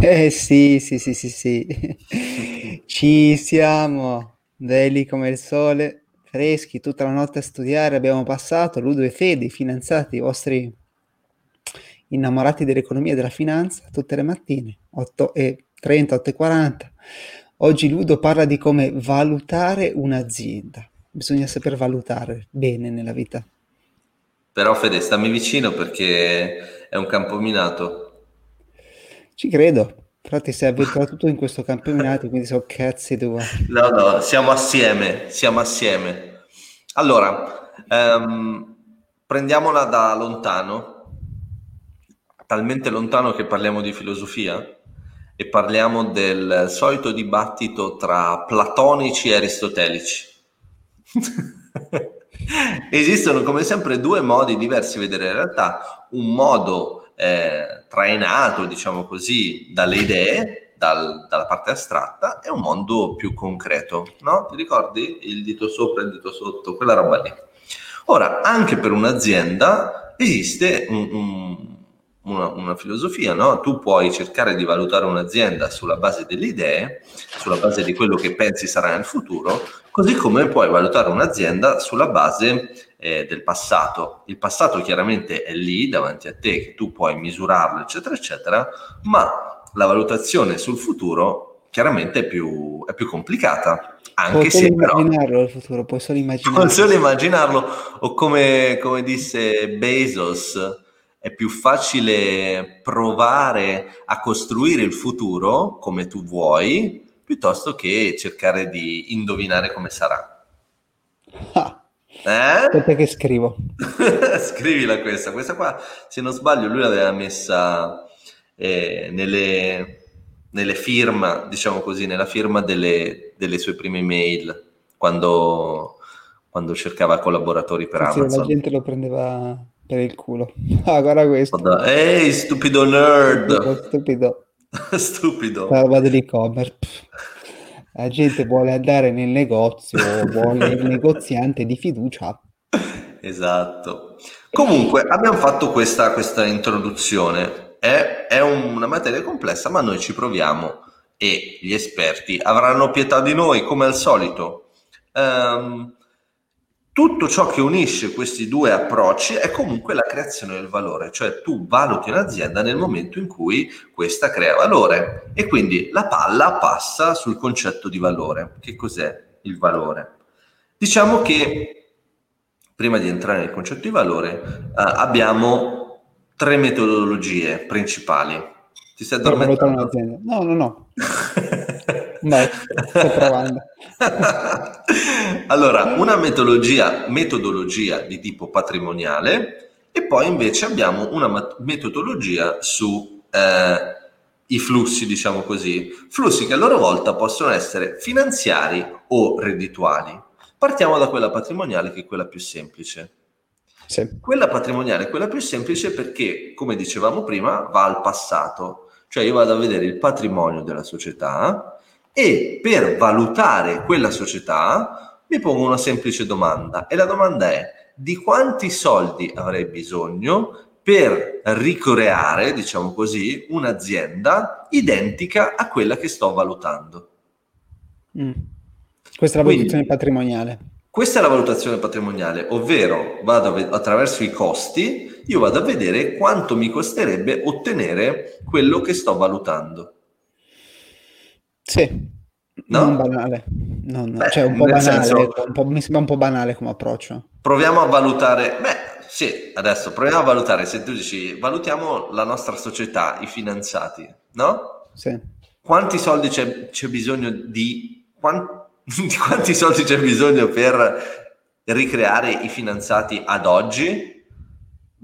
Eh sì, sì, sì, sì, sì. Ci siamo, belli come il sole, freschi, tutta la notte a studiare abbiamo passato, Ludo e Fede, i fidanzati, i vostri innamorati dell'economia e della finanza, tutte le mattine, 8 e 30, 8 e 40. Oggi Ludo parla di come valutare un'azienda. Bisogna saper valutare bene nella vita. Però Fede, stammi vicino perché è un campo minato. Ci credo, però ti sei avventurato tutto in questo campionato, quindi so cazzi tu. No, no, siamo assieme, siamo assieme. Allora, ehm, prendiamola da lontano, talmente lontano che parliamo di filosofia e parliamo del solito dibattito tra platonici e aristotelici. Esistono come sempre due modi diversi di vedere la realtà, un modo eh, trainato, diciamo così, dalle idee, dal, dalla parte astratta, e un mondo più concreto, no? Ti ricordi? Il dito sopra, il dito sotto, quella roba lì. Ora, anche per un'azienda esiste un, un una, una, filosofia, no? Tu puoi cercare di valutare un'azienda sulla base delle idee, sulla base di quello che pensi sarà nel futuro, così come puoi valutare un'azienda sulla base eh, del passato. Il passato chiaramente è lì davanti a te, che tu puoi misurarlo, eccetera, eccetera, ma la valutazione sul futuro chiaramente è più, è più complicata. Anche puoi se però, immaginarlo il futuro, puoi solo immaginarlo. Puoi solo immaginarlo, o come, come disse Bezos, è più facile provare a costruire il futuro come tu vuoi, piuttosto che cercare di indovinare come sarà. Eh? Aspetta che scrivo. Scrivila questa. Questa qua, se non sbaglio, lui l'aveva messa eh, nelle, nelle firma, diciamo così, nella firma delle, delle sue prime email, quando, quando cercava collaboratori per sì, Amazon. la gente lo prendeva per il culo. Ah, guarda questo. Ehi, stupido nerd! Stupido. stupido. Roba dell'e-commerce. La gente vuole andare nel negozio, vuole il negoziante di fiducia. Esatto. Comunque, abbiamo fatto questa, questa introduzione. È, è una materia complessa, ma noi ci proviamo e gli esperti avranno pietà di noi, come al solito. Um, tutto ciò che unisce questi due approcci è comunque la creazione del valore, cioè tu valuti un'azienda nel momento in cui questa crea valore e quindi la palla passa sul concetto di valore. Che cos'è il valore? Diciamo che prima di entrare nel concetto di valore eh, abbiamo tre metodologie principali. Ti stai addormentando? No, no, no. Beh, sto provando. allora, una metodologia, metodologia di tipo patrimoniale e poi invece abbiamo una metodologia su eh, i flussi, diciamo così, flussi che a loro volta possono essere finanziari o reddituali. Partiamo da quella patrimoniale che è quella più semplice. Sì. Quella patrimoniale è quella più semplice perché, come dicevamo prima, va al passato, cioè io vado a vedere il patrimonio della società e per valutare quella società mi pongo una semplice domanda e la domanda è di quanti soldi avrei bisogno per ricreare, diciamo così, un'azienda identica a quella che sto valutando. Mm. Questa è la valutazione Quindi, patrimoniale. Questa è la valutazione patrimoniale, ovvero vado attraverso i costi, io vado a vedere quanto mi costerebbe ottenere quello che sto valutando. Sì, no? non banale. Non, Beh, cioè un po' banale, senso, un po', mi sembra un po' banale come approccio. Proviamo a valutare, beh, sì, adesso proviamo a valutare, se tu dici, valutiamo la nostra società, i finanziati, no? Sì. Quanti soldi c'è, c'è bisogno di, quant, di quanti soldi c'è bisogno per ricreare i finanziati ad oggi?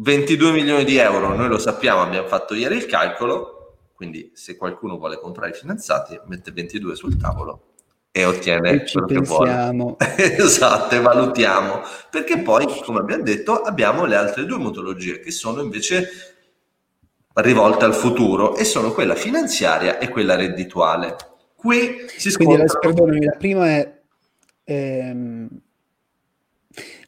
22 milioni di euro, noi lo sappiamo, abbiamo fatto ieri il calcolo, quindi se qualcuno vuole comprare i finanziati, mette 22 sul tavolo e ottiene e quello che vuole. esatto, e valutiamo. Perché poi, come abbiamo detto, abbiamo le altre due metodologie che sono invece rivolte al futuro e sono quella finanziaria e quella reddituale. Qui si scontra... la, perdonami, la prima è ehm,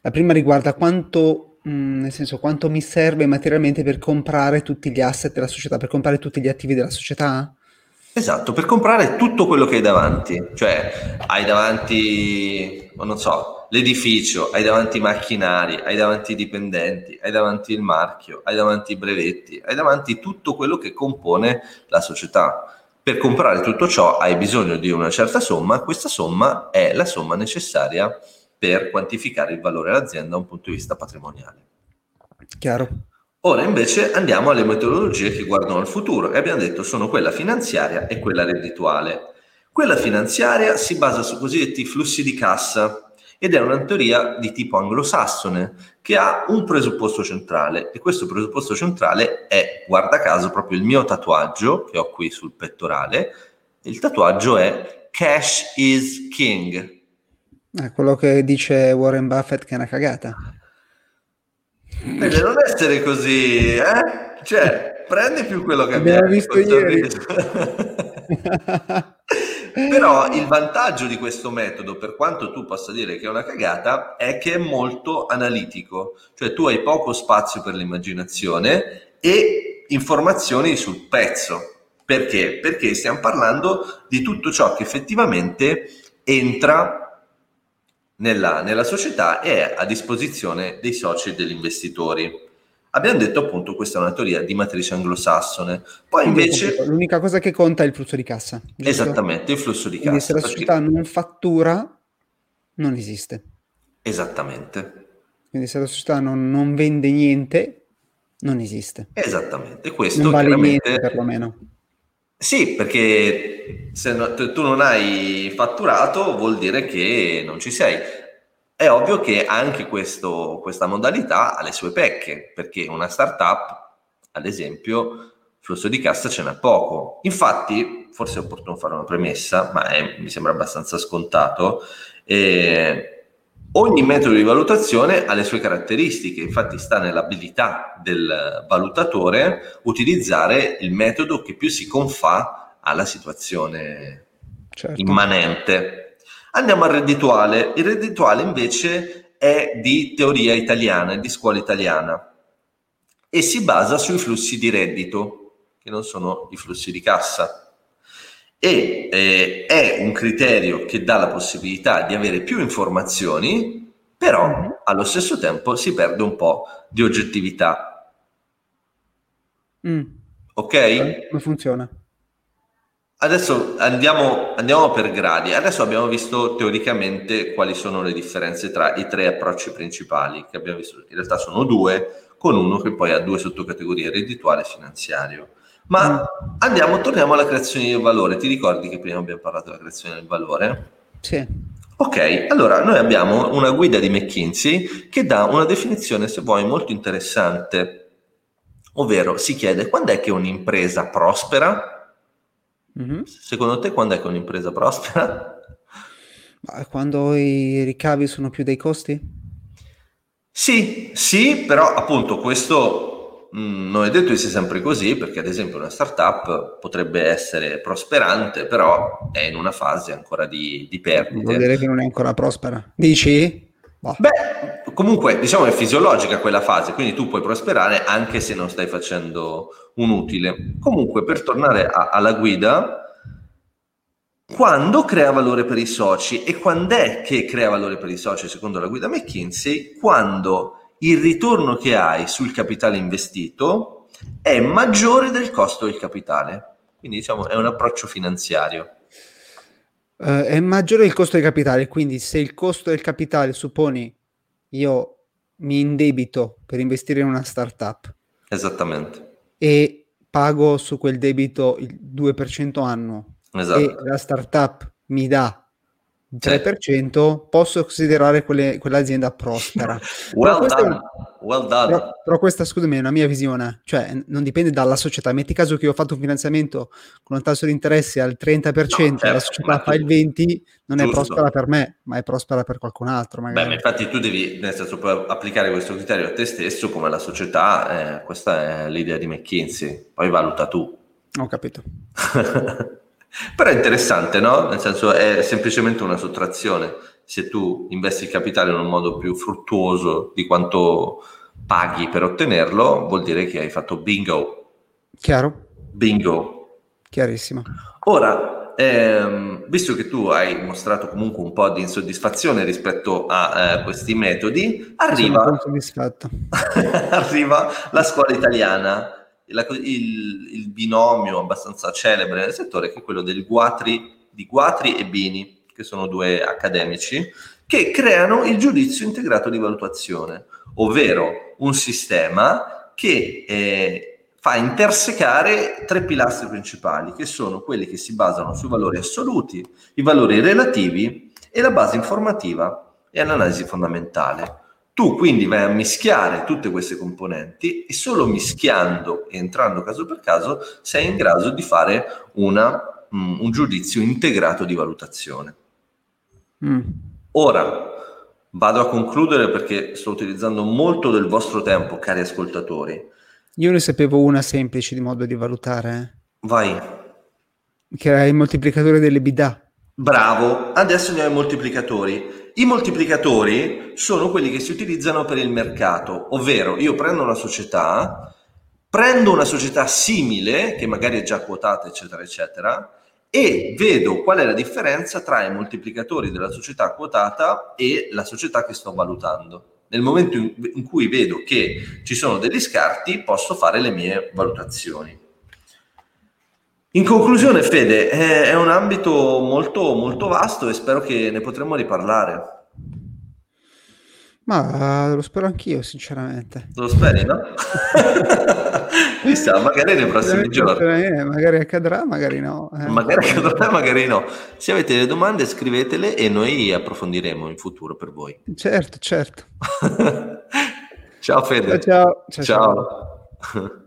la prima riguarda quanto Mm, nel senso quanto mi serve materialmente per comprare tutti gli asset della società, per comprare tutti gli attivi della società? Esatto, per comprare tutto quello che hai davanti, cioè hai davanti, non so, l'edificio, hai davanti i macchinari, hai davanti i dipendenti, hai davanti il marchio, hai davanti i brevetti, hai davanti tutto quello che compone la società. Per comprare tutto ciò hai bisogno di una certa somma, questa somma è la somma necessaria per quantificare il valore dell'azienda da un punto di vista patrimoniale. Chiaro. Ora invece andiamo alle metodologie che guardano al futuro e abbiamo detto sono quella finanziaria e quella reddituale. Quella finanziaria si basa su cosiddetti flussi di cassa ed è una teoria di tipo anglosassone che ha un presupposto centrale e questo presupposto centrale è, guarda caso, proprio il mio tatuaggio che ho qui sul pettorale. Il tatuaggio è Cash is King. È quello che dice Warren Buffett che è una cagata. Deve non essere così, eh? Cioè, prendi più quello che abbiamo visto ieri. Però il vantaggio di questo metodo, per quanto tu possa dire che è una cagata, è che è molto analitico, cioè tu hai poco spazio per l'immaginazione e informazioni sul pezzo. Perché? Perché stiamo parlando di tutto ciò che effettivamente entra nella, nella società e è a disposizione dei soci e degli investitori. Abbiamo detto appunto questa è una teoria di matrice anglosassone. Poi invece... L'unica cosa che conta è il flusso di cassa. Giusto? Esattamente, il flusso di Quindi cassa. se la società perché... non fattura, non esiste. Esattamente. Quindi se la società non, non vende niente, non esiste. Esattamente, questo non vale chiaramente... niente perlomeno. Sì, perché se tu non hai fatturato vuol dire che non ci sei. È ovvio che anche questo, questa modalità ha le sue pecche, perché una startup, ad esempio, flusso di cassa ce n'è poco. Infatti, forse è opportuno fare una premessa, ma è, mi sembra abbastanza scontato. Eh, Ogni metodo di valutazione ha le sue caratteristiche, infatti sta nell'abilità del valutatore utilizzare il metodo che più si confà alla situazione certo. immanente. Andiamo al reddituale. Il reddituale invece è di teoria italiana, è di scuola italiana e si basa sui flussi di reddito, che non sono i flussi di cassa e eh, è un criterio che dà la possibilità di avere più informazioni, però mm-hmm. allo stesso tempo si perde un po' di oggettività. Mm. Ok? Come funziona? Adesso andiamo, andiamo, per gradi. Adesso abbiamo visto teoricamente quali sono le differenze tra i tre approcci principali che abbiamo visto. In realtà sono due, con uno che poi ha due sottocategorie, reddituale e finanziario. Ma mm. andiamo, torniamo alla creazione del valore. Ti ricordi che prima abbiamo parlato della creazione del valore? Sì. Ok, allora noi abbiamo una guida di McKinsey che dà una definizione, se vuoi, molto interessante, ovvero si chiede quando è che un'impresa prospera? Mm-hmm. Secondo te quando è che un'impresa prospera? Quando i ricavi sono più dei costi? Sì, sì, però appunto questo Mm, non è detto che sia sempre così, perché ad esempio una startup potrebbe essere prosperante, però è in una fase ancora di, di perdite. Vuol dire che non è ancora prospera. Dici? Boh. Beh, comunque diciamo è fisiologica quella fase, quindi tu puoi prosperare anche se non stai facendo un utile. Comunque, per tornare a, alla guida, quando crea valore per i soci e quando è che crea valore per i soci secondo la guida McKinsey? Quando il ritorno che hai sul capitale investito è maggiore del costo del capitale. Quindi diciamo è un approccio finanziario. Uh, è maggiore il costo del capitale, quindi se il costo del capitale, supponi, io mi indebito per investire in una startup. Esattamente. E pago su quel debito il 2% annuo. Esatto. E la startup mi dà 3%, posso considerare quelle, quell'azienda prospera. well done, una, well done. Però, però, questa, scusami, è una mia visione, cioè non dipende dalla società. Metti caso che io ho fatto un finanziamento con un tasso di interesse al 30%, no, certo, la società fa il 20%, non giusto. è prospera per me, ma è prospera per qualcun altro. Magari. Beh, infatti tu devi, nel senso, applicare questo criterio a te stesso come alla società, eh, questa è l'idea di McKinsey, poi valuta tu. Ho capito. Però è interessante, no? Nel senso è semplicemente una sottrazione. Se tu investi il capitale in un modo più fruttuoso di quanto paghi per ottenerlo, vuol dire che hai fatto bingo. Chiaro? Bingo. chiarissimo. Ora, ehm, visto che tu hai mostrato comunque un po' di insoddisfazione rispetto a eh, questi metodi, arriva, arriva la scuola italiana, la, il, il, binomio abbastanza celebre nel settore che è quello Guatri, di Guatri e Bini, che sono due accademici, che creano il giudizio integrato di valutazione, ovvero un sistema che eh, fa intersecare tre pilastri principali, che sono quelli che si basano sui valori assoluti, i valori relativi e la base informativa e l'analisi fondamentale. Tu quindi vai a mischiare tutte queste componenti e solo mischiando e entrando caso per caso sei in grado di fare una, um, un giudizio integrato di valutazione. Mm. Ora vado a concludere perché sto utilizzando molto del vostro tempo, cari ascoltatori. Io ne sapevo una semplice di modo di valutare. Vai. Che era il moltiplicatore delle bidà. Bravo, adesso andiamo ai moltiplicatori. I moltiplicatori sono quelli che si utilizzano per il mercato, ovvero io prendo una società, prendo una società simile, che magari è già quotata, eccetera, eccetera, e vedo qual è la differenza tra i moltiplicatori della società quotata e la società che sto valutando. Nel momento in cui vedo che ci sono degli scarti, posso fare le mie valutazioni. In conclusione, Fede, è un ambito molto, molto vasto e spero che ne potremo riparlare. Ma lo spero anch'io, sinceramente. Lo speri, no? Chissà, magari nei prossimi giorni. Magari accadrà, magari no. Eh. Magari accadrà, magari no. Se avete delle domande scrivetele e noi approfondiremo in futuro per voi. Certo, certo. ciao Fede. ciao. ciao. ciao. ciao.